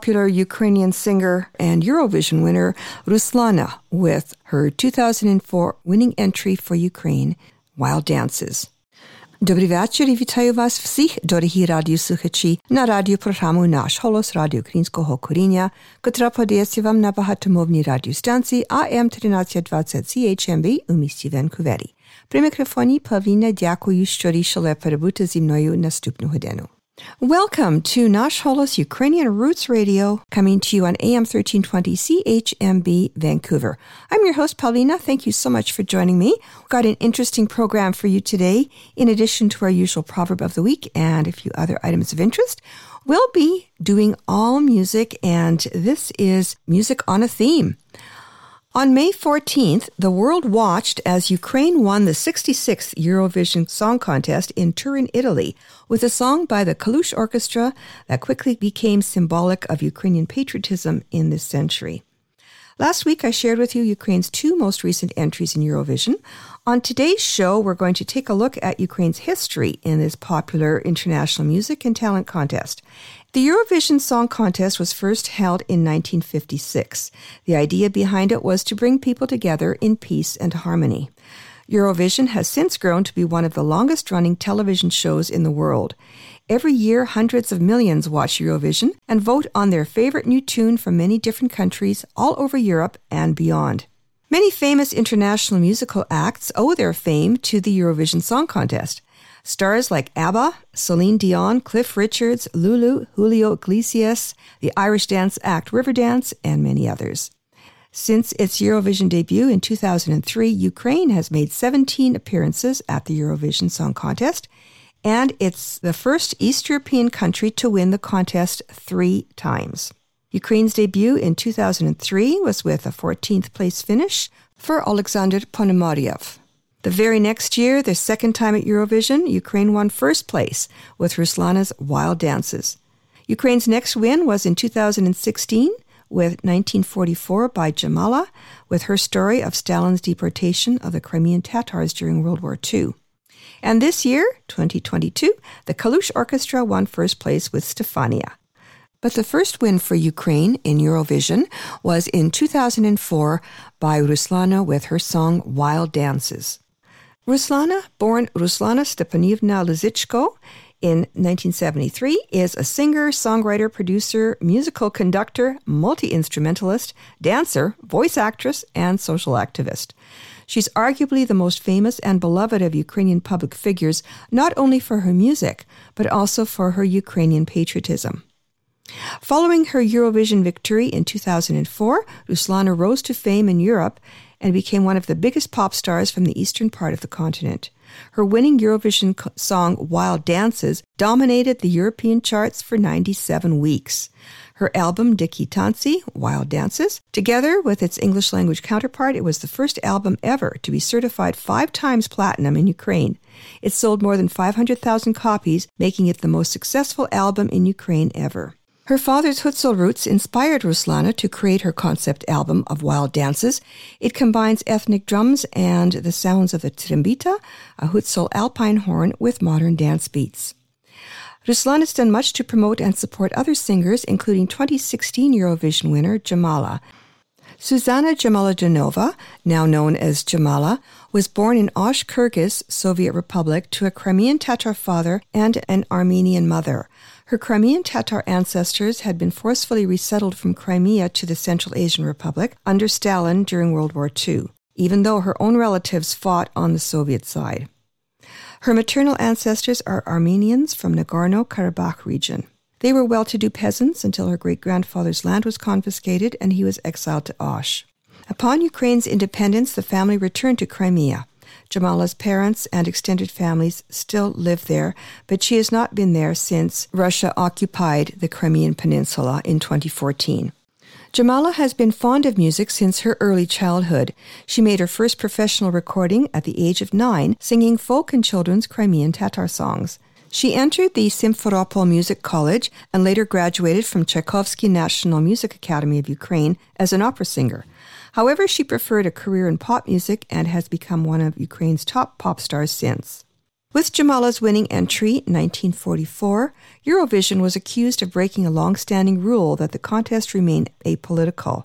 popular Ukrainian singer and Eurovision winner Ruslana with her 2004 winning entry for Ukraine, Wild Dances. Добрий вечір і вітаю вас всіх, дорогі радіослухачі, на радіопрограму «Наш голос» Радіо Українського коріння, котра подається вам на багатомовній радіостанції AM 1320 CHMB у місті Ванкувері. При мікрофоні Павліна дякую, що рішили перебути зі мною наступну годину. Welcome to Nash Holos Ukrainian Roots Radio, coming to you on AM 1320 CHMB Vancouver. I'm your host, Paulina. Thank you so much for joining me. We've got an interesting program for you today. In addition to our usual proverb of the week and a few other items of interest, we'll be doing all music, and this is music on a theme. On May 14th, the world watched as Ukraine won the 66th Eurovision Song Contest in Turin, Italy, with a song by the Kalush Orchestra that quickly became symbolic of Ukrainian patriotism in this century. Last week, I shared with you Ukraine's two most recent entries in Eurovision. On today's show, we're going to take a look at Ukraine's history in this popular international music and talent contest. The Eurovision Song Contest was first held in 1956. The idea behind it was to bring people together in peace and harmony. Eurovision has since grown to be one of the longest running television shows in the world. Every year, hundreds of millions watch Eurovision and vote on their favorite new tune from many different countries all over Europe and beyond. Many famous international musical acts owe their fame to the Eurovision Song Contest. Stars like ABBA, Celine Dion, Cliff Richards, Lulu, Julio Iglesias, the Irish dance act Riverdance, and many others. Since its Eurovision debut in 2003, Ukraine has made 17 appearances at the Eurovision Song Contest, and it's the first East European country to win the contest three times. Ukraine's debut in 2003 was with a 14th place finish for Alexander Ponomaryov. The very next year, their second time at Eurovision, Ukraine won first place with Ruslana's Wild Dances. Ukraine's next win was in 2016 with 1944 by Jamala, with her story of Stalin's deportation of the Crimean Tatars during World War II. And this year, 2022, the Kalush Orchestra won first place with Stefania. But the first win for Ukraine in Eurovision was in 2004 by Ruslana with her song Wild Dances. Ruslana, born Ruslana Stepanivna Lyzhychko in 1973, is a singer, songwriter, producer, musical conductor, multi instrumentalist, dancer, voice actress, and social activist. She's arguably the most famous and beloved of Ukrainian public figures, not only for her music, but also for her Ukrainian patriotism. Following her Eurovision victory in 2004, Ruslana rose to fame in Europe and became one of the biggest pop stars from the eastern part of the continent. Her winning Eurovision song Wild Dances dominated the European charts for 97 weeks. Her album Dyki Tantsi, Wild Dances, together with its English language counterpart, it was the first album ever to be certified five times platinum in Ukraine. It sold more than 500,000 copies, making it the most successful album in Ukraine ever. Her father's Hutsul roots inspired Ruslana to create her concept album of wild dances. It combines ethnic drums and the sounds of the trimbita, a Hutsul alpine horn, with modern dance beats. Ruslan has done much to promote and support other singers, including 2016 Eurovision winner Jamala. Susanna Jamaladinova, now known as Jamala, was born in Osh, Kyrgyz, Soviet Republic, to a Crimean Tatar father and an Armenian mother. Her Crimean Tatar ancestors had been forcefully resettled from Crimea to the Central Asian Republic under Stalin during World War II, even though her own relatives fought on the Soviet side. Her maternal ancestors are Armenians from Nagorno Karabakh region. They were well to do peasants until her great grandfather's land was confiscated and he was exiled to Osh. Upon Ukraine's independence, the family returned to Crimea. Jamala's parents and extended families still live there, but she has not been there since Russia occupied the Crimean Peninsula in 2014. Jamala has been fond of music since her early childhood. She made her first professional recording at the age of nine, singing folk and children's Crimean Tatar songs. She entered the Simferopol Music College and later graduated from Tchaikovsky National Music Academy of Ukraine as an opera singer. However, she preferred a career in pop music and has become one of Ukraine's top pop stars since. With Jamala's winning entry, 1944, Eurovision was accused of breaking a long standing rule that the contest remain apolitical.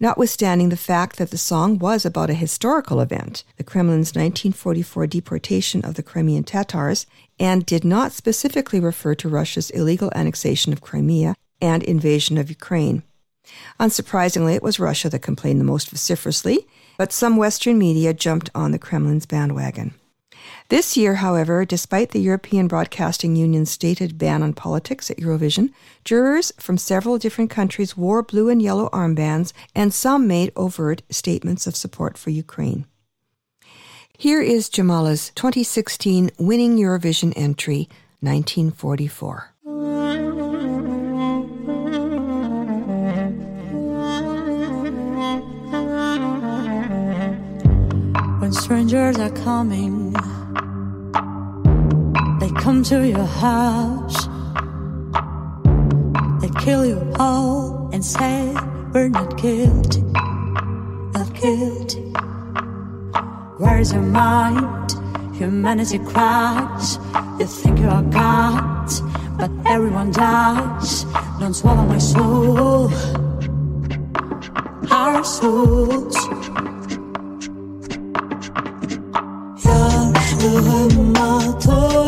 Notwithstanding the fact that the song was about a historical event, the Kremlin's 1944 deportation of the Crimean Tatars, and did not specifically refer to Russia's illegal annexation of Crimea and invasion of Ukraine. Unsurprisingly, it was Russia that complained the most vociferously, but some Western media jumped on the Kremlin's bandwagon. This year, however, despite the European Broadcasting Union's stated ban on politics at Eurovision, jurors from several different countries wore blue and yellow armbands, and some made overt statements of support for Ukraine. Here is Jamala's 2016 winning Eurovision entry, 1944. Strangers are coming, they come to your house, they kill you all and say, We're not guilty, not guilty. Where's your mind? Humanity cries. You think you are God, but everyone dies. Don't swallow my soul, our souls. 的号码多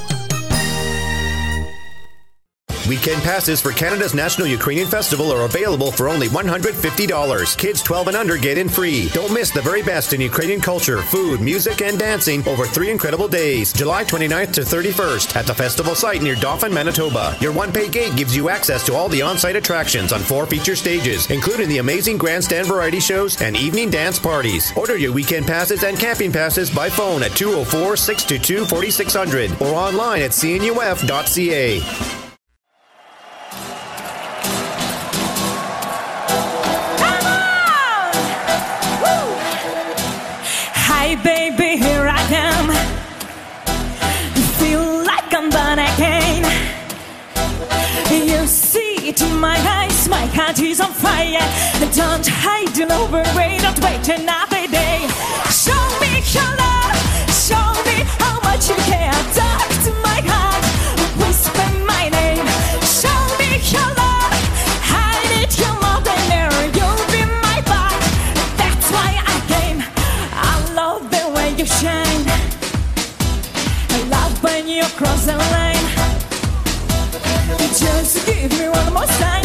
Weekend passes for Canada's National Ukrainian Festival are available for only $150. Kids 12 and under get in free. Don't miss the very best in Ukrainian culture, food, music, and dancing over three incredible days, July 29th to 31st at the festival site near Dauphin, Manitoba. Your one-pay gate gives you access to all the on-site attractions on four feature stages, including the amazing grandstand variety shows and evening dance parties. Order your weekend passes and camping passes by phone at 204-622-4600 or online at cnuf.ca. my eyes, my heart is on fire. Don't hide it over it, don't wait another day. Show me your love, show me how much you care. Talk to my heart, whisper my name. Show me your love, I need you more than ever. You'll be my back, that's why I came. I love the way you shine. I love when you cross the line. Just give me one more sign,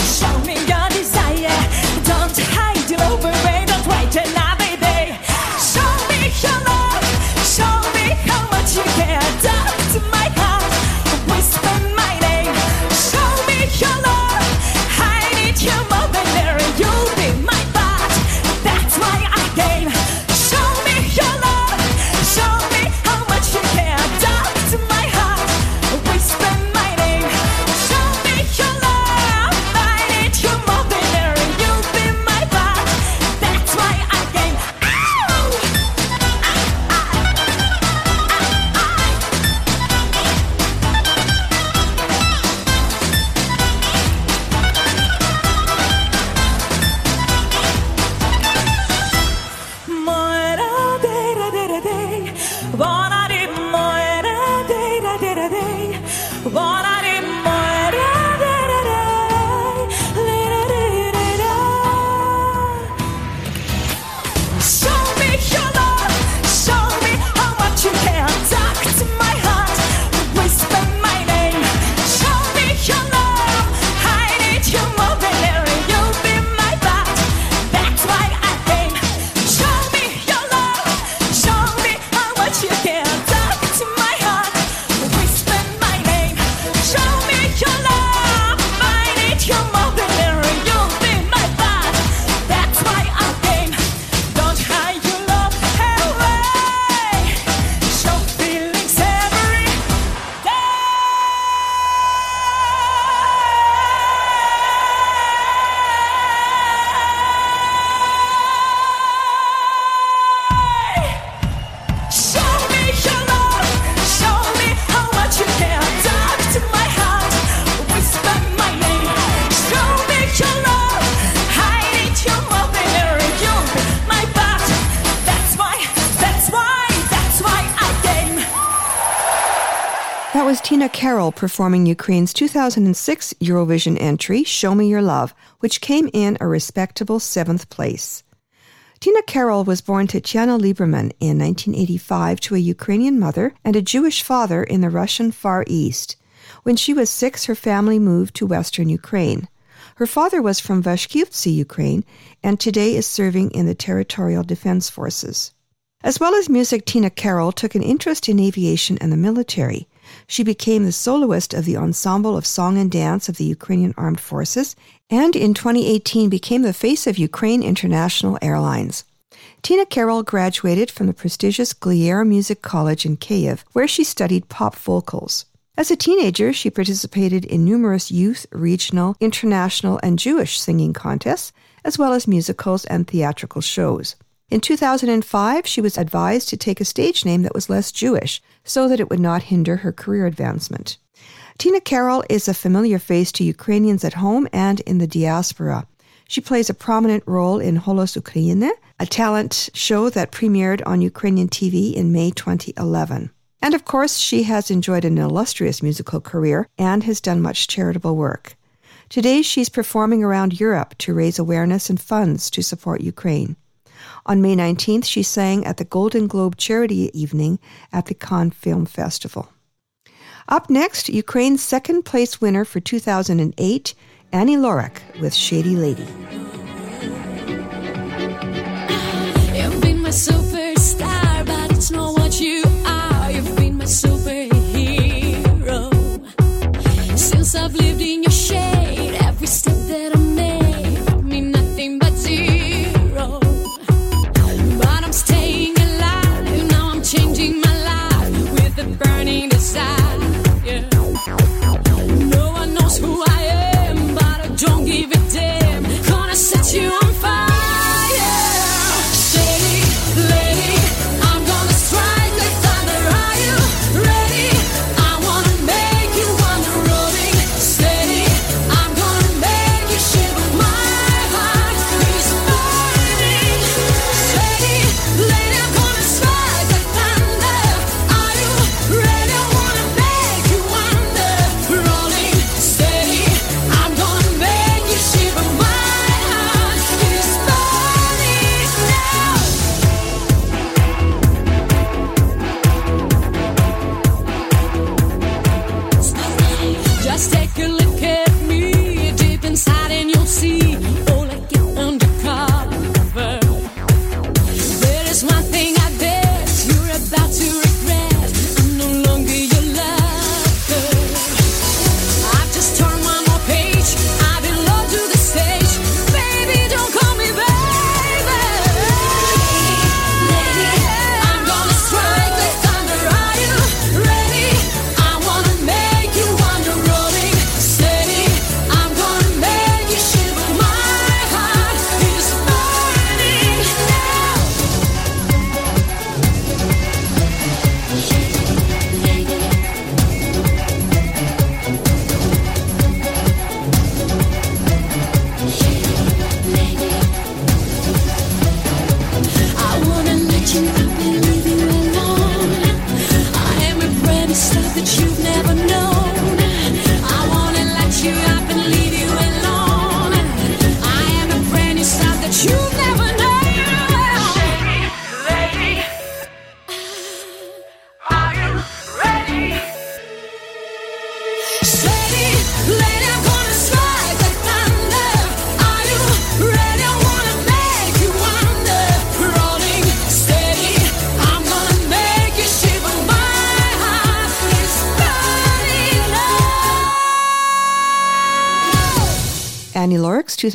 Tina Karol performing Ukraine's 2006 Eurovision entry, Show Me Your Love, which came in a respectable seventh place. Tina Karol was born to Tatiana Lieberman in 1985 to a Ukrainian mother and a Jewish father in the Russian Far East. When she was six, her family moved to western Ukraine. Her father was from Vashkivtsi, Ukraine, and today is serving in the Territorial Defense Forces. As well as music, Tina Karol took an interest in aviation and the military. She became the soloist of the Ensemble of Song and Dance of the Ukrainian Armed Forces, and in 2018 became the face of Ukraine International Airlines. Tina Karol graduated from the prestigious Glier Music College in Kiev, where she studied pop vocals. As a teenager, she participated in numerous youth, regional, international, and Jewish singing contests, as well as musicals and theatrical shows. In 2005, she was advised to take a stage name that was less Jewish so that it would not hinder her career advancement. Tina Karol is a familiar face to Ukrainians at home and in the diaspora. She plays a prominent role in Holos Ukraine, a talent show that premiered on Ukrainian TV in May 2011. And of course, she has enjoyed an illustrious musical career and has done much charitable work. Today, she's performing around Europe to raise awareness and funds to support Ukraine. On May 19th, she sang at the Golden Globe Charity Evening at the Cannes Film Festival. Up next, Ukraine's second place winner for 2008, Ani Lorak with Shady Lady. You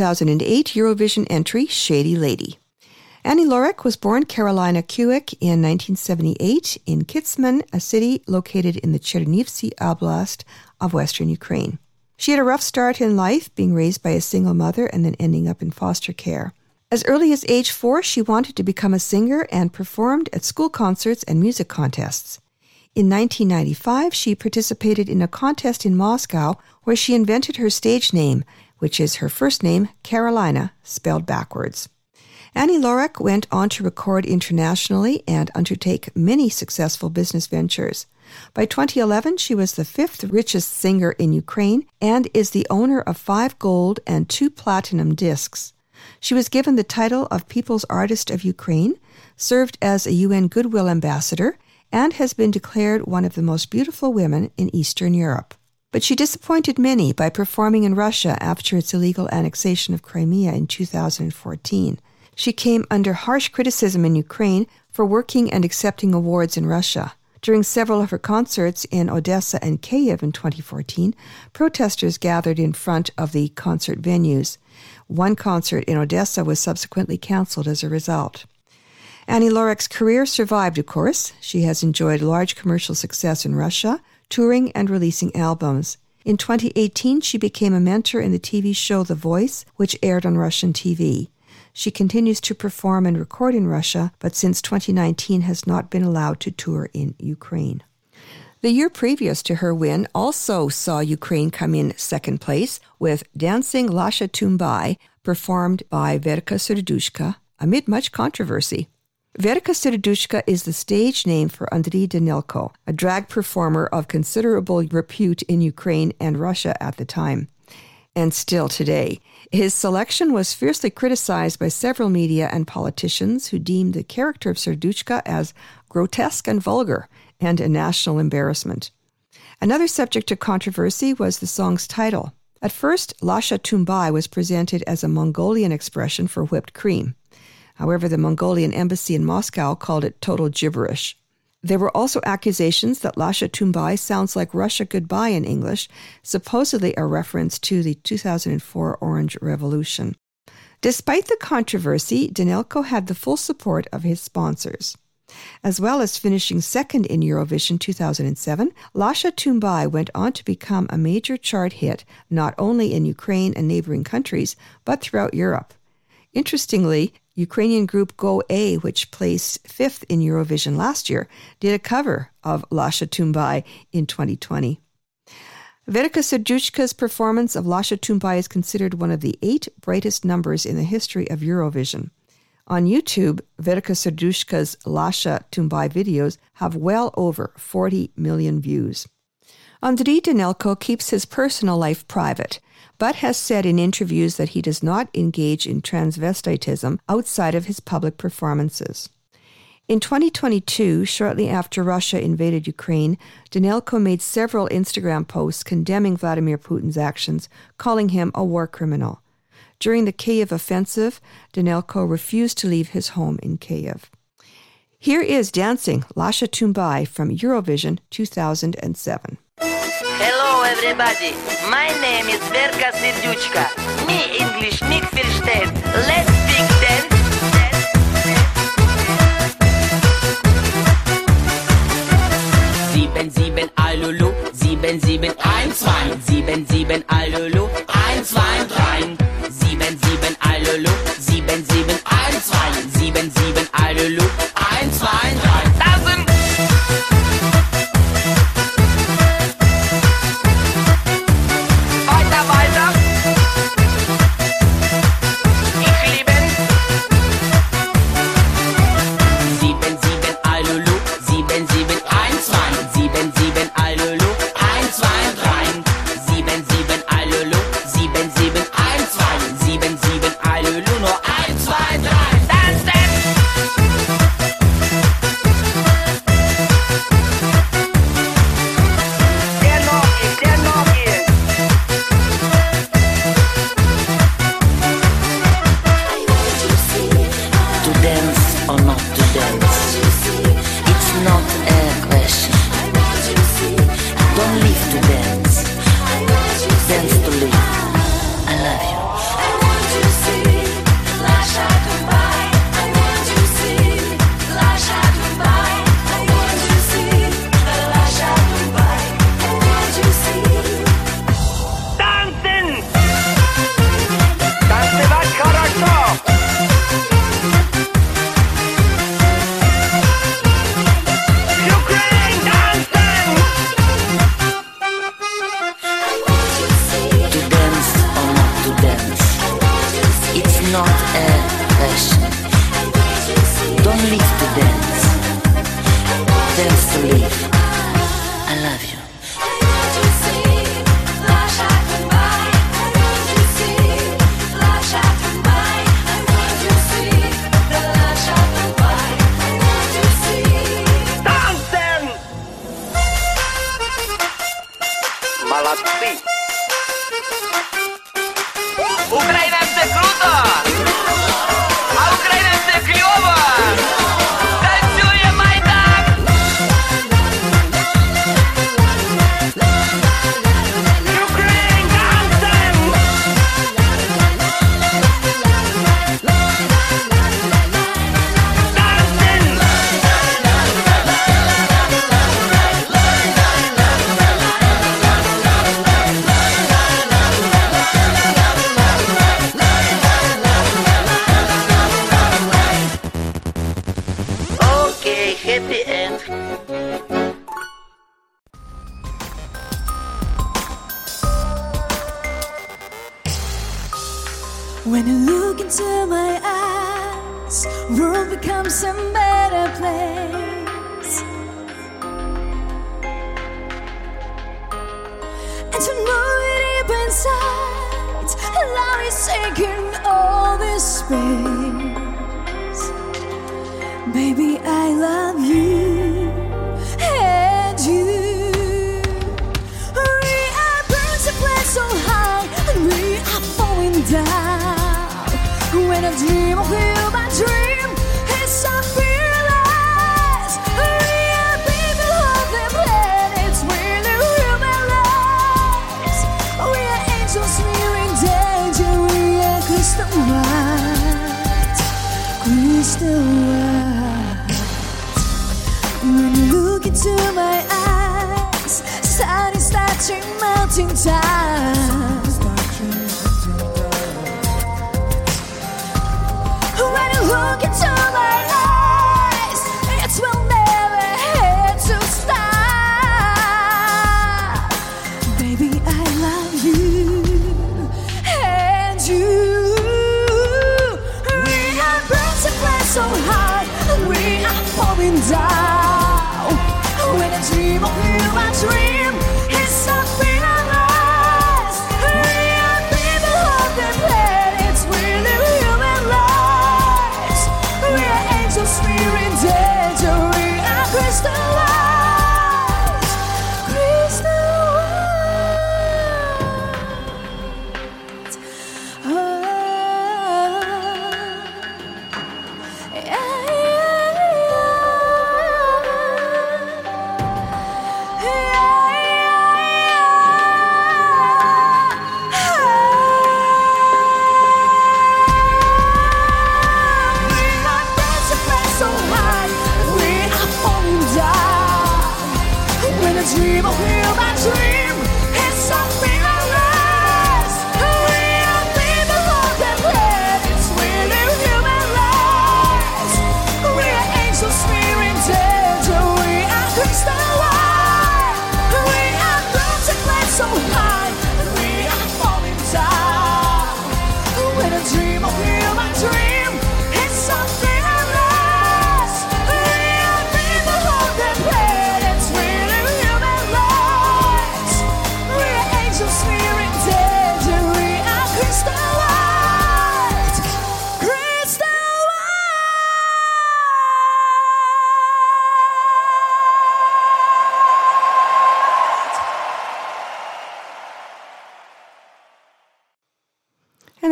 2008 Eurovision entry, Shady Lady. Ani Lorak was born Karolina Kuiek in 1978 in Kitsman, a city located in the Chernivtsi Oblast of western Ukraine. She had a rough start in life, being raised by a single mother and then ending up in foster care. As early as age four, she wanted to become a singer and performed at school concerts and music contests. In 1995, she participated in a contest in Moscow where she invented her stage name, which is her first name, Karolina, spelled backwards. Ani Lorak went on to record internationally and undertake many successful business ventures. By 2011, she was the fifth richest singer in Ukraine and is the owner of five gold and two platinum discs. She was given the title of People's Artist of Ukraine, served as a UN Goodwill Ambassador, and has been declared one of the most beautiful women in Eastern Europe. But she disappointed many by performing in Russia after its illegal annexation of Crimea in 2014. She came under harsh criticism in Ukraine for working and accepting awards in Russia. During several of her concerts in Odessa and Kiev in 2014, protesters gathered in front of the concert venues. One concert in Odessa was subsequently canceled as a result. Ani Lorak's career survived, of course. She has enjoyed large commercial success in Russia, touring and releasing albums. In 2018, she became a mentor in the TV show The Voice, which aired on Russian TV. She continues to perform and record in Russia, but since 2019 has not been allowed to tour in Ukraine. The year previous to her win also saw Ukraine come in second place with Dancing Lasha Tumbai, performed by Verka Serduchka, amid much controversy. Verka Serduchka is the stage name for Andriy Danilko, a drag performer of considerable repute in Ukraine and Russia at the time, and still today. His selection was fiercely criticized by several media and politicians who deemed the character of Serduchka as grotesque and vulgar and a national embarrassment. Another subject of controversy was the song's title. At first, Lasha Tumbai was presented as a Mongolian expression for whipped cream. However, the Mongolian embassy in Moscow called it total gibberish. There were also accusations that Lasha Tumbai sounds like Russia Goodbye in English, supposedly a reference to the 2004 Orange Revolution. Despite the controversy, Danilko had the full support of his sponsors. As well as finishing second in Eurovision 2007, Lasha Tumbai went on to become a major chart hit not only in Ukraine and neighboring countries, but throughout Europe. Interestingly, Ukrainian group Go A, which placed fifth in Eurovision last year, did a cover of Lasha Tumbai in 2020. Verka Serduchka's performance of Lasha Tumbai is considered one of the eight brightest numbers in the history of Eurovision. On YouTube, Verka Serduchka's Lasha Tumbai videos have well over 40 million views. Andriy Danilko keeps his personal life private but has said in interviews that he does not engage in transvestitism outside of his public performances. In 2022, shortly after Russia invaded Ukraine, Danilko made several Instagram posts condemning Vladimir Putin's actions, calling him a war criminal. During the Kiev offensive, Danilko refused to leave his home in Kiev. Here is Dancing Lasha Tumbai from Eurovision 2007. Hello everybody, my name is Verka Serduchka. Me English Nick Felstein. Let's big dance. Sieben, sieben, Alulu, sieben, sieben, ein, zwei, sieben, sieben, Alulu, ein, zwei, drei, sieben, sieben, Alulu, sieben, sieben, ein, zwei, sieben, sieben, Alulu, ein, zwei, drei.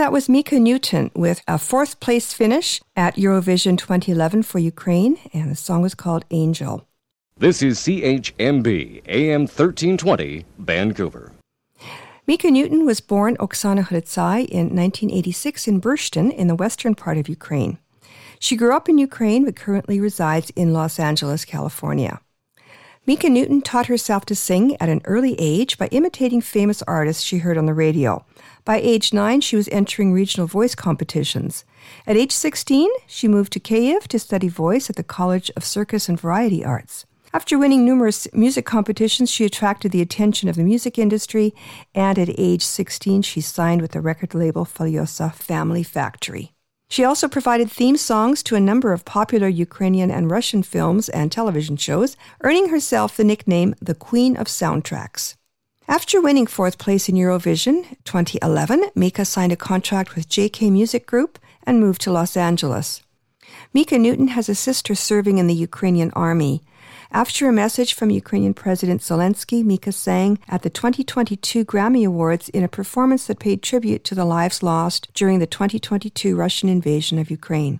That was Mika Newton with a fourth place finish at Eurovision 2011 for Ukraine, and the song was called Angel. This is CHMB AM 1320, Vancouver. Mika Newton was born Oksana Hritsai in 1986 in Burshtyn in the western part of Ukraine. She grew up in Ukraine but currently resides in Los Angeles, California. Mika Newton taught herself to sing at an early age by imitating famous artists she heard on the radio. By age nine, she was entering regional voice competitions. At age 16, she moved to Kiev to study voice at the College of Circus and Variety Arts. After winning numerous music competitions, she attracted the attention of the music industry, and at age 16, she signed with the record label Falyosa Family Factory. She also provided theme songs to a number of popular Ukrainian and Russian films and television shows, earning herself the nickname the Queen of Soundtracks. After winning fourth place in Eurovision 2011, Mika signed a contract with JK Music Group and moved to Los Angeles. Mika Newton has a sister serving in the Ukrainian army. After a message from Ukrainian President Zelensky, Mika sang at the 2022 Grammy Awards in a performance that paid tribute to the lives lost during the 2022 Russian invasion of Ukraine.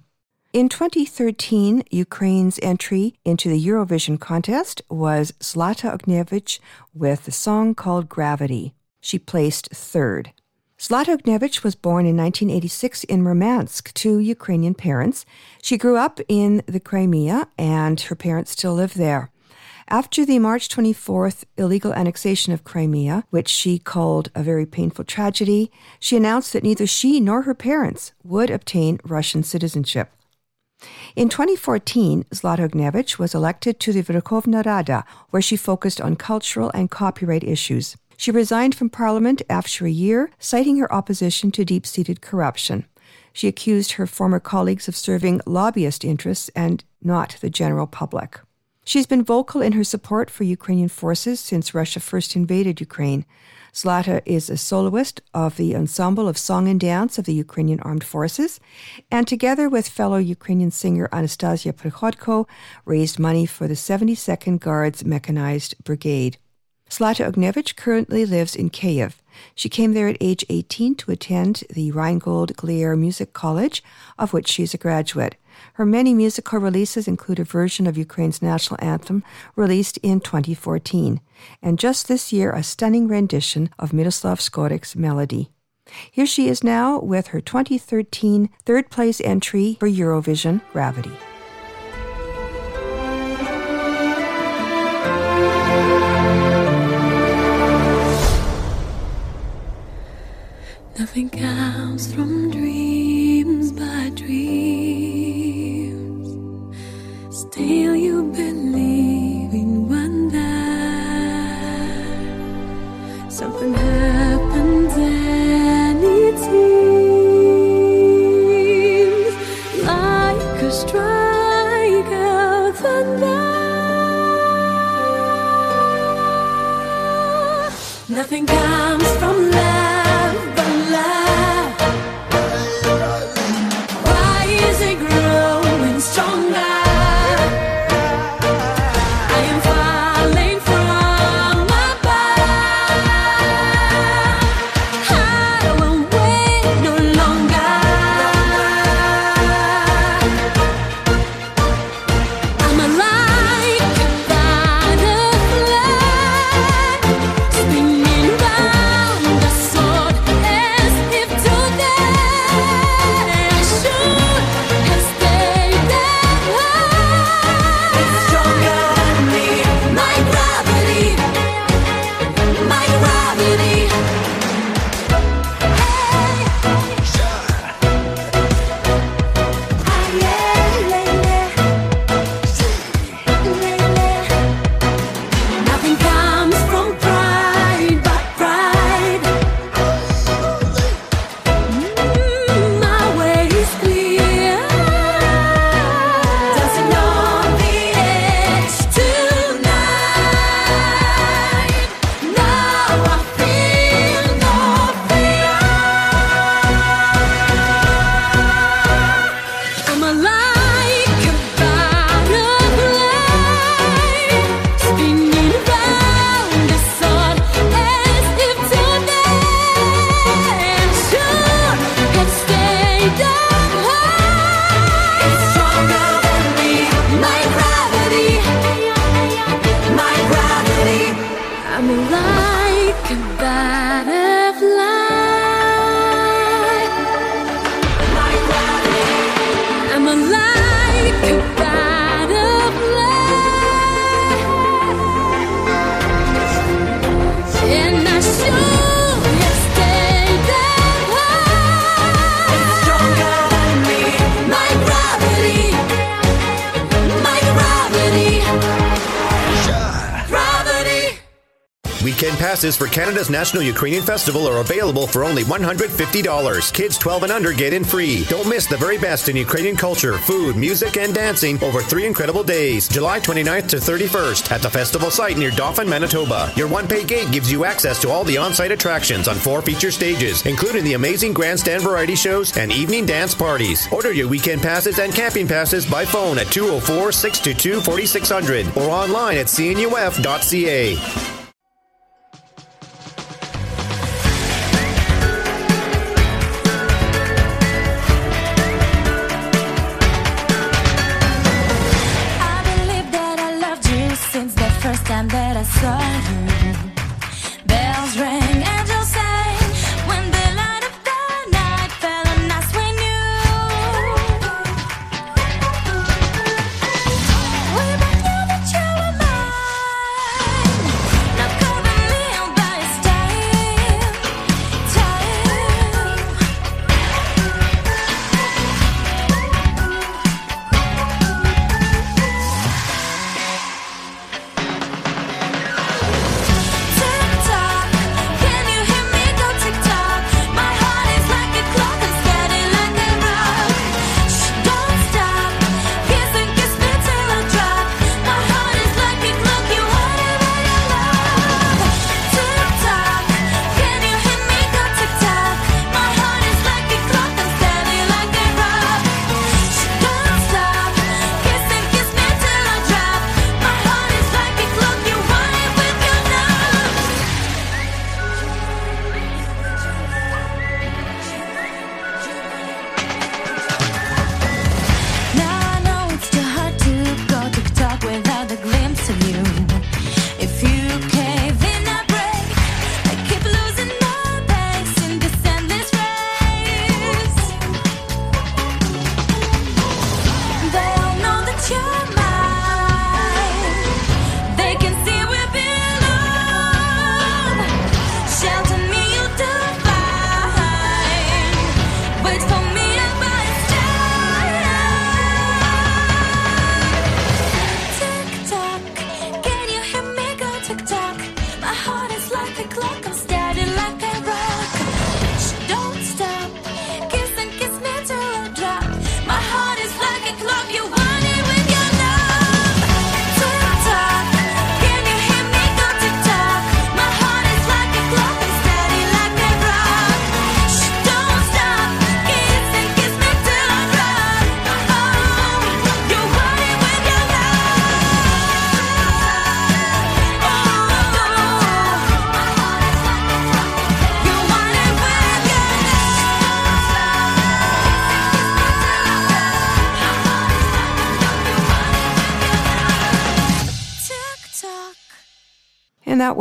In 2013, Ukraine's entry into the Eurovision contest was Zlata Ognevich with the song called Gravity. She placed third. Zlata Ognevich was born in 1986 in Murmansk to Ukrainian parents. She grew up in the Crimea and her parents still live there. After the March 24th illegal annexation of Crimea, which she called a very painful tragedy, she announced that neither she nor her parents would obtain Russian citizenship. In 2014, Zlata Ognevich was elected to the Verkhovna Rada, where she focused on cultural and copyright issues. She resigned from parliament after a year, citing her opposition to deep seated corruption. She accused her former colleagues of serving lobbyist interests and not the general public. She's been vocal in her support for Ukrainian forces since Russia first invaded Ukraine. Zlata is a soloist of the Ensemble of Song and Dance of the Ukrainian Armed Forces, and together with fellow Ukrainian singer Anastasia Prihodko, raised money for the 72nd Guards Mechanized Brigade. Zlata Ognevich currently lives in Kiev. She came there at age 18 to attend the Reinhold Glière Music College, of which she's a graduate. Her many musical releases include a version of Ukraine's national anthem released in 2014, and just this year, a stunning rendition of Myroslav Skoryk's melody. Here she is now with her 2013 third place entry for Eurovision, Gravity. Nothing comes from dreams but dreams. Still, you believe in wonder. Something happens and it seems like a strike of thunder. Nothing Weekend passes for Canada's National Ukrainian Festival are available for only $150. Kids 12 and under get in free. Don't miss the very best in Ukrainian culture, food, music, and dancing over three incredible days, July 29th to 31st at the festival site near Dauphin, Manitoba. Your one-pay gate gives you access to all the on-site attractions on four feature stages, including the amazing grandstand variety shows and evening dance parties. Order your weekend passes and camping passes by phone at 204-622-4600 or online at cnuf.ca. time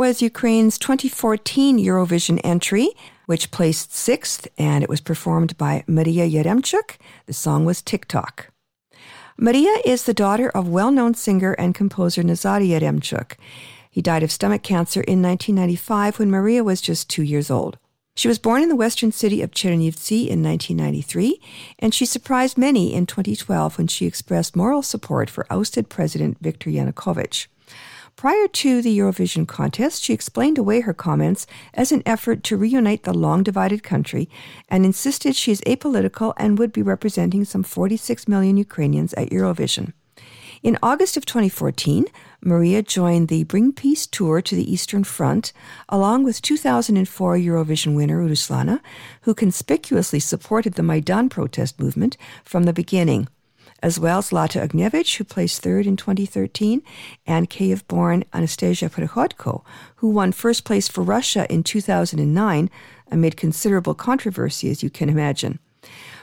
was Ukraine's 2014 Eurovision entry, which placed sixth, and it was performed by Maria Yaremchuk. The song was TikTok. Maria is the daughter of well known singer and composer Nazary Yaremchuk. He died of stomach cancer in 1995 when Maria was just two years old. She was born in the western city of Chernivtsi in 1993, and she surprised many in 2012 when she expressed moral support for ousted President Viktor Yanukovych. Prior to the Eurovision contest, she explained away her comments as an effort to reunite the long divided country and insisted she is apolitical and would be representing some 46 million Ukrainians at Eurovision. In August of 2014, Maria joined the Bring Peace tour to the Eastern Front, along with 2004 Eurovision winner Ruslana, who conspicuously supported the Maidan protest movement from the beginning as well as Zlata Ognevich, who placed third in 2013, and Kiev born Anastasia Prihodko, who won first place for Russia in 2009 amid considerable controversy, as you can imagine.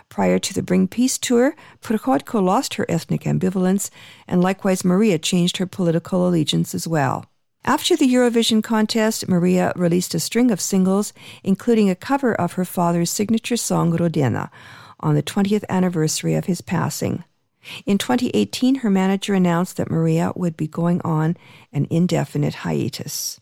Prior to the Bring Peace tour, Prihodko lost her ethnic ambivalence, and likewise Maria changed her political allegiance as well. After the Eurovision contest, Maria released a string of singles, including a cover of her father's signature song Rodina, on the 20th anniversary of his passing. In 2018, her manager announced that Maria would be going on an indefinite hiatus.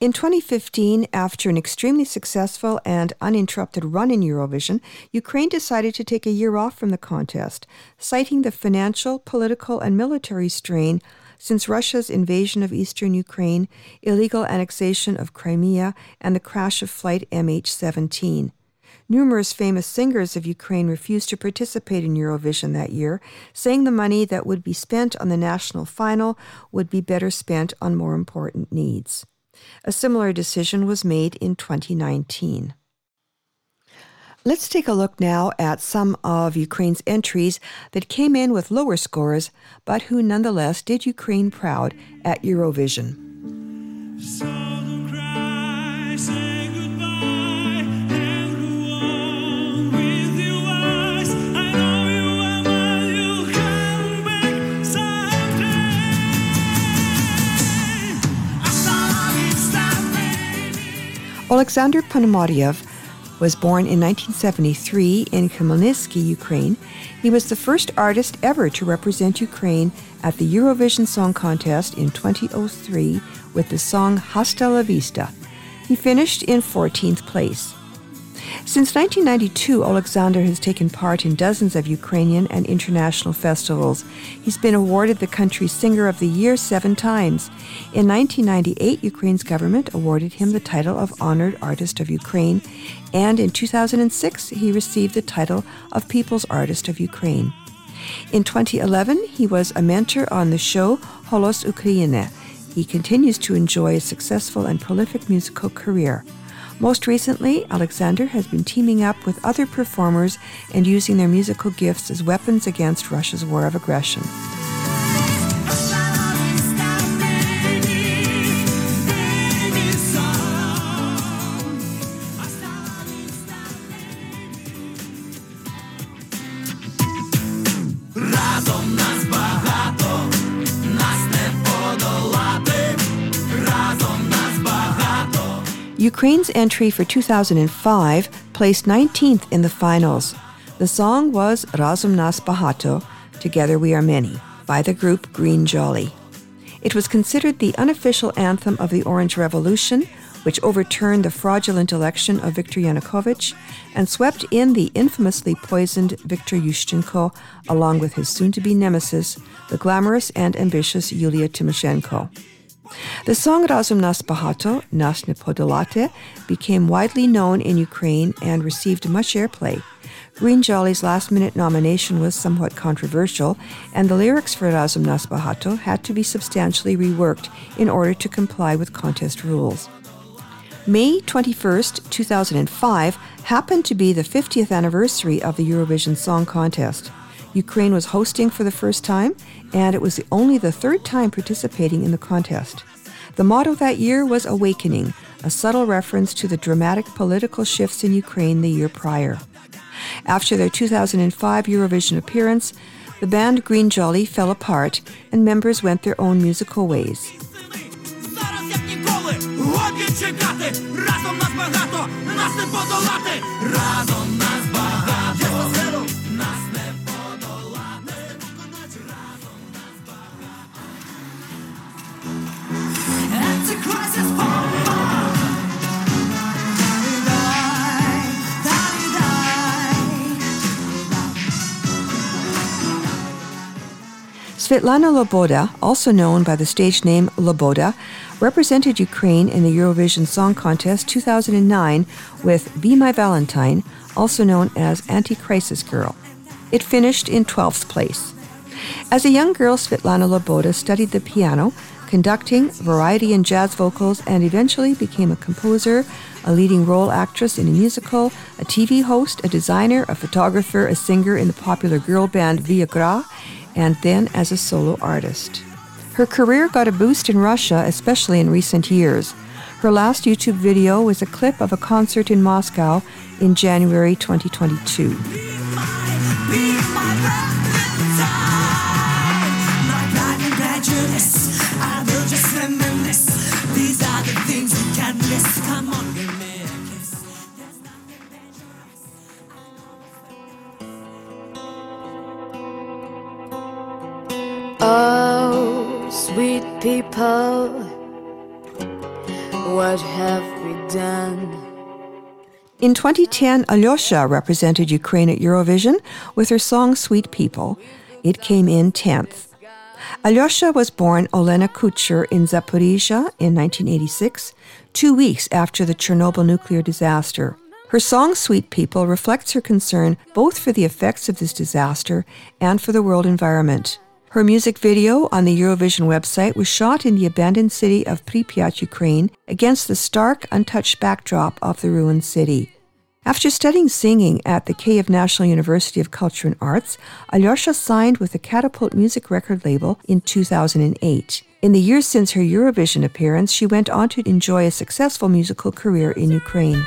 In 2015, after an extremely successful and uninterrupted run in Eurovision, Ukraine decided to take a year off from the contest, citing the financial, political, and military strain since Russia's invasion of eastern Ukraine, illegal annexation of Crimea, and the crash of Flight MH17. Numerous famous singers of Ukraine refused to participate in Eurovision that year, saying the money that would be spent on the national final would be better spent on more important needs. A similar decision was made in 2019. Let's take a look now at some of Ukraine's entries that came in with lower scores, but who nonetheless did Ukraine proud at Eurovision. Alexander Ponomarev was born in 1973 in Khmelnytsky, Ukraine. He was the first artist ever to represent Ukraine at the Eurovision Song Contest in 2003 with the song Hasta la Vista. He finished in 14th place. Since 1992, Alexander has taken part in dozens of Ukrainian and international festivals. He's been awarded the country's Singer of the Year seven times. In 1998, Ukraine's government awarded him the title of Honored Artist of Ukraine, and in 2006, he received the title of People's Artist of Ukraine. In 2011, he was a mentor on the show Holos Ukraine. He continues to enjoy a successful and prolific musical career. Most recently, Alexander has been teaming up with other performers and using their musical gifts as weapons against Russia's war of aggression. Ukraine's entry for 2005 placed 19th in the finals. The song was Razom Nas Bahato, Together We Are Many, by the group Green Jolly. It was considered the unofficial anthem of the Orange Revolution, which overturned the fraudulent election of Viktor Yanukovych and swept in the infamously poisoned Viktor Yushchenko, along with his soon to be nemesis, the glamorous and ambitious Yulia Tymoshenko. The song Razom Nas Bahato, Nas Podolate, became widely known in Ukraine and received much airplay. Green Jolly's last minute nomination was somewhat controversial, and the lyrics for Razom Nas Bahato had to be substantially reworked in order to comply with contest rules. May 21, 2005, happened to be the 50th anniversary of the Eurovision Song Contest. Ukraine was hosting for the first time, and it was only the third time participating in the contest. The motto that year was Awakening, a subtle reference to the dramatic political shifts in Ukraine the year prior. After their 2005 Eurovision appearance, the band Green Jolly fell apart and members went their own musical ways. чекати, разом нас багато, нас не подолати, разом нас Svetlana Loboda, also known by the stage name Loboda, represented Ukraine in the Eurovision Song Contest 2009 with Be My Valentine, also known as Anti Crisis Girl. It finished in 12th place. As a young girl, Svetlana Loboda studied the piano, conducting, variety and jazz vocals, and eventually became a composer, a leading role actress in a musical, a TV host, a designer, a photographer, a singer in the popular girl band VIA Gra, and then as a solo artist. Her career got a boost in Russia, especially in recent years. Her last YouTube video was a clip of a concert in Moscow in January 2022. People, what have we done? In 2010, Alyosha represented Ukraine at Eurovision with her song Sweet People. It came in 10th. Alyosha was born Olena Kucher in Zaporizhia in 1986, two weeks after the Chernobyl nuclear disaster. Her song Sweet People reflects her concern both for the effects of this disaster and for the world environment. Her music video on the Eurovision website was shot in the abandoned city of Pripyat, Ukraine, against the stark, untouched backdrop of the ruined city. After studying singing at the Kiev National University of Culture and Arts, Alyosha signed with the Catapult music record label in 2008. In the years since her Eurovision appearance, she went on to enjoy a successful musical career in Ukraine.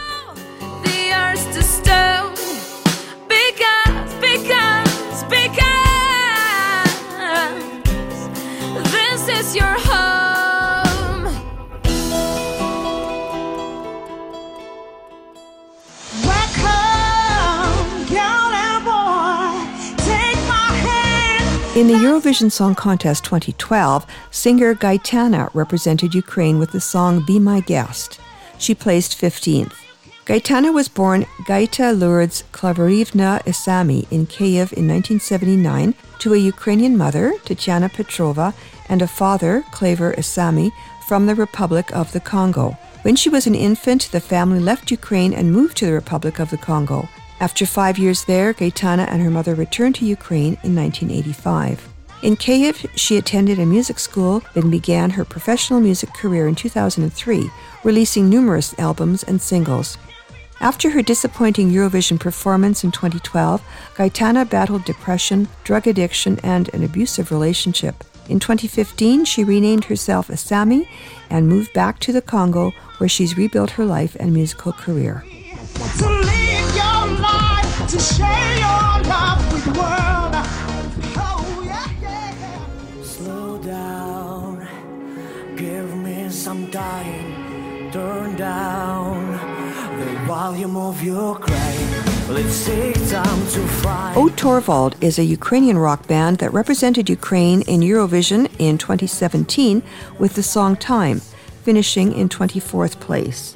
In the Eurovision Song Contest 2012, singer Gaitana represented Ukraine with the song Be My Guest. She placed 15th. Gaitana was born Gaita Lourdes Klaverivna Isami in Kiev in 1979 to a Ukrainian mother, Tatiana Petrova, and a father, Klaver Isami, from the Republic of the Congo. When she was an infant, the family left Ukraine and moved to the Republic of the Congo. After five years there, Gaitana and her mother returned to Ukraine in 1985. In Kiev, she attended a music school, then began her professional music career in 2003, releasing numerous albums and singles. After her disappointing Eurovision performance in 2012, Gaitana battled depression, drug addiction, and an abusive relationship. In 2015, she renamed herself Asami and moved back to the Congo, where she's rebuilt her life and musical career. To share your love with the world. Oh, yeah, yeah, yeah. Slow down, give me some time. Turn down the volume of your crying. Let's take time to find. O Torvald is a Ukrainian rock band that represented Ukraine in Eurovision in 2017 with the song Time, finishing in 24th place.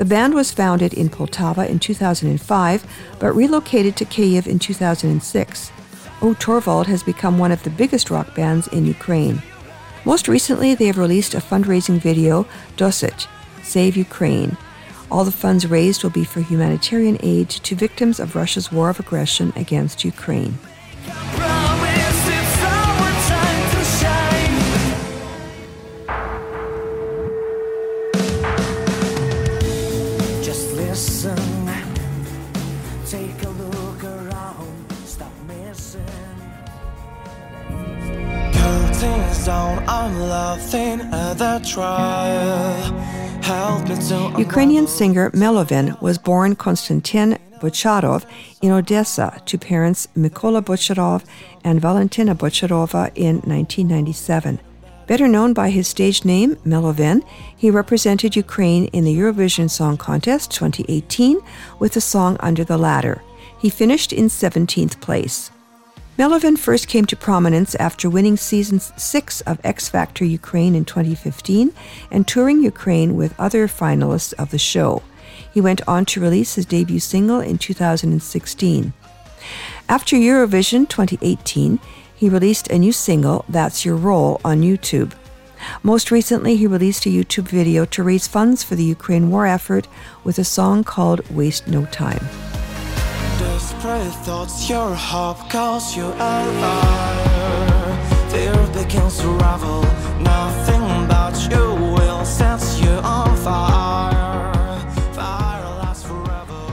The band was founded in Poltava in 2005 but relocated to Kiev in 2006. O Torvald has become one of the biggest rock bands in Ukraine. Most recently, they have released a fundraising video, Dosit, Save Ukraine. All the funds raised will be for humanitarian aid to victims of Russia's war of aggression against Ukraine. Ukrainian singer Melovin was born Konstantin Bocharov in Odessa to parents Mykola Bocharov and Valentina Bocharova in 1997. Better known by his stage name, Melovin, he represented Ukraine in the Eurovision Song Contest 2018 with the song Under the Ladder. He finished in 17th place. Melovin first came to prominence after winning season 6 of X Factor Ukraine in 2015 and touring Ukraine with other finalists of the show. He went on to release his debut single in 2016. After Eurovision 2018, he released a new single, That's Your Role, on YouTube. Most recently, he released a YouTube video to raise funds for the Ukraine war effort with a song called Waste No Time Desperate thoughts, your hope calls you alive. Fear begins to ravel. Nothing but you will set you on fire. Fire lasts forever.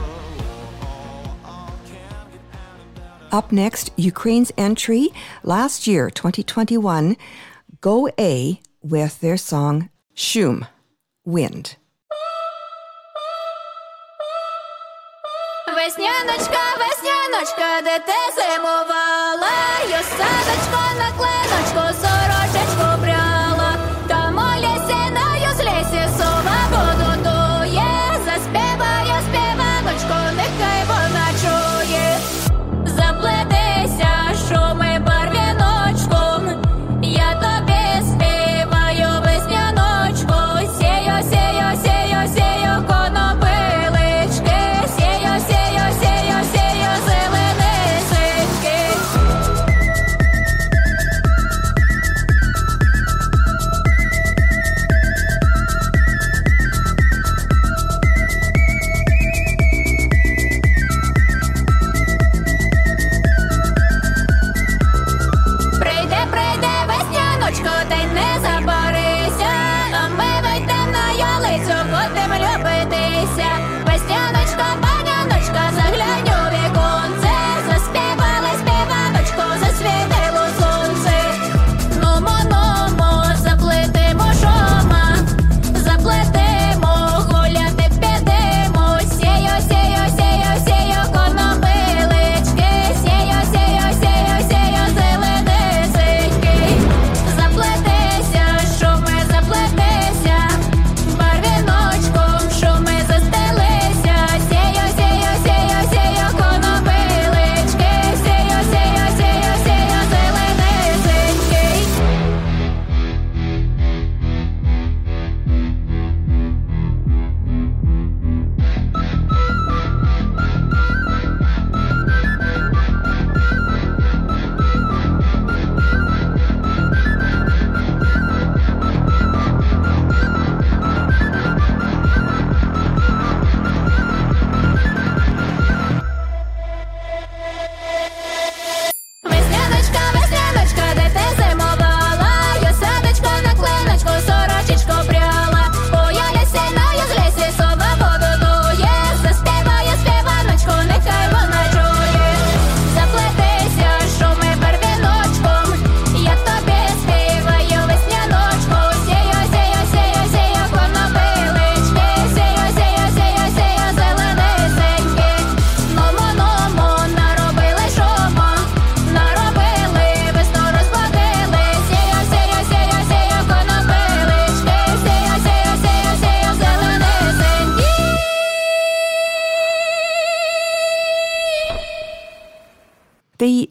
Up next, Ukraine's entry last year, 2021, Go A with their song Shum, Wind. Весняночка, Ялиночка, де те зимувала, й осадочко на кленочко.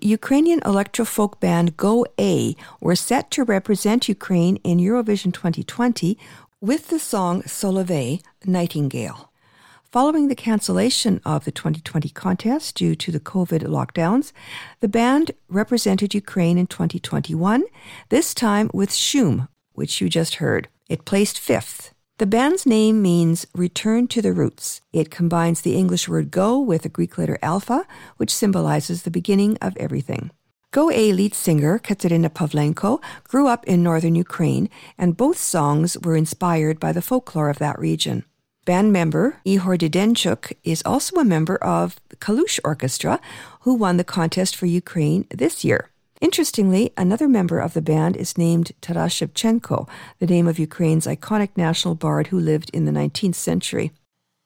Ukrainian electro folk band Go A were set to represent Ukraine in Eurovision 2020 with the song Solovey, Nightingale. Following the cancellation of the 2020 contest due to the COVID lockdowns, the band represented Ukraine in 2021, this time with Shum, which you just heard. It placed fifth. The band's name means return to the roots. It combines the English word go with the Greek letter alpha, which symbolizes the beginning of everything. Go A lead singer Katerina Pavlenko grew up in northern Ukraine, and both songs were inspired by the folklore of that region. Band member Ihor Didenchuk is also a member of Kalush Orchestra, who won the contest for Ukraine this year. Interestingly, another member of the band is named Taras Shevchenko, the name of Ukraine's iconic national bard who lived in the 19th century.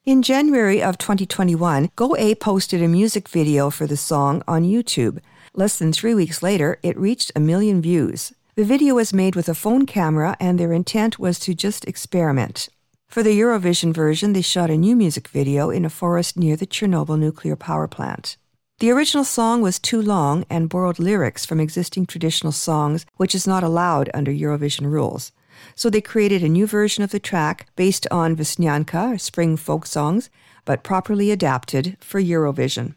In January of 2021, Go A posted a music video for the song on YouTube. Less than three weeks later, it reached a million views. The video was made with a phone camera, and their intent was to just experiment. For the Eurovision version, they shot a new music video in a forest near the Chernobyl nuclear power plant. The original song was too long and borrowed lyrics from existing traditional songs, which is not allowed under Eurovision rules. So they created a new version of the track based on Vesnyanka, spring folk songs, but properly adapted for Eurovision.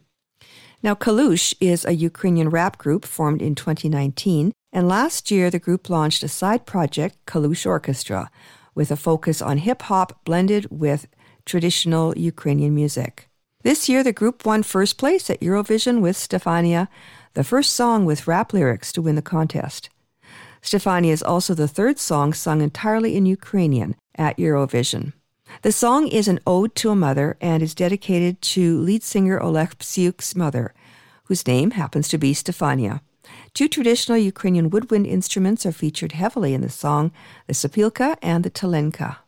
Now, Kalush is a Ukrainian rap group formed in 2019, and last year the group launched a side project, Kalush Orchestra, with a focus on hip hop blended with traditional Ukrainian music. This year, the group won first place at Eurovision with Stefania, the first song with rap lyrics to win the contest. Stefania is also the third song sung entirely in Ukrainian at Eurovision. The song is an ode to a mother and is dedicated to lead singer Oleg Psyuk's mother, whose name happens to be Stefania. Two traditional Ukrainian woodwind instruments are featured heavily in the song, the sopilka and the telenka.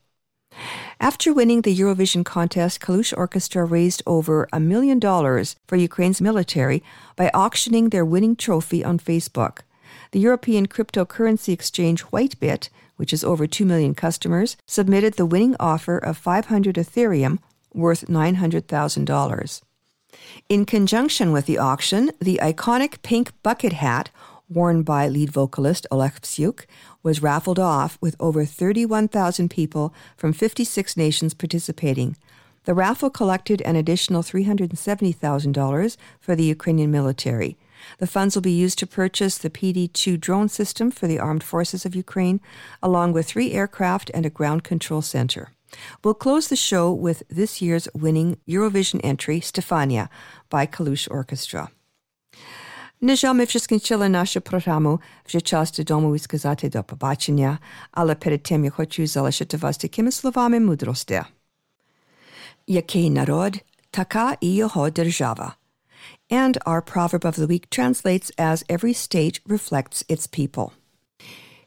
After winning the Eurovision contest, Kalush Orchestra raised over a million dollars for Ukraine's military by auctioning their winning trophy on Facebook. The European cryptocurrency exchange Whitebit, which has over 2 million customers, submitted the winning offer of 500 Ethereum worth $900,000. In conjunction with the auction, the iconic pink bucket hat worn by lead vocalist Oleg was raffled off with over 31,000 people from 56 nations participating. The raffle collected an additional $370,000 for the Ukrainian military. The funds will be used to purchase the PD 2 drone system for the armed forces of Ukraine, along with three aircraft and a ground control center. We'll close the show with this year's winning Eurovision entry, Stefania, by Kalush Orchestra. На жаль, ми вже скінчили нашу програму, вже час додому і сказати до побачення, але перед тим я хочу залишити вас такими словами мудрості. Який народ, така і його держава. And our proverb of the week translates as every state reflects its people.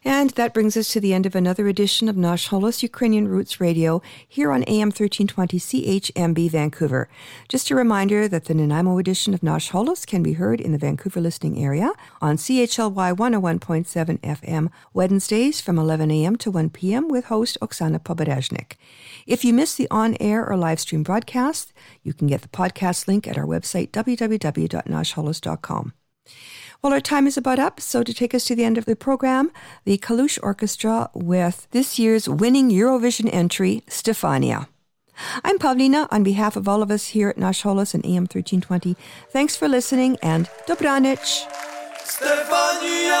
And that brings us to the end of another edition of Nash Holos Ukrainian Roots Radio here on AM 1320 CHMB Vancouver. Just a reminder that the Nanaimo edition of Nash Holos can be heard in the Vancouver listening area on CHLY 101.7 FM Wednesdays from 11 a.m. to 1 p.m. with host Oksana Poberezhnik. If you miss the on air or live stream broadcast, you can get the podcast link at our website www.nashholos.com. Well, our time is about up, so to take us to the end of the program, the Kalush Orchestra with this year's winning Eurovision entry, Stefania. I'm Pavlina on behalf of all of us here at Nash Holos and AM 1320. Thanks for listening and Dobranich. Stefania,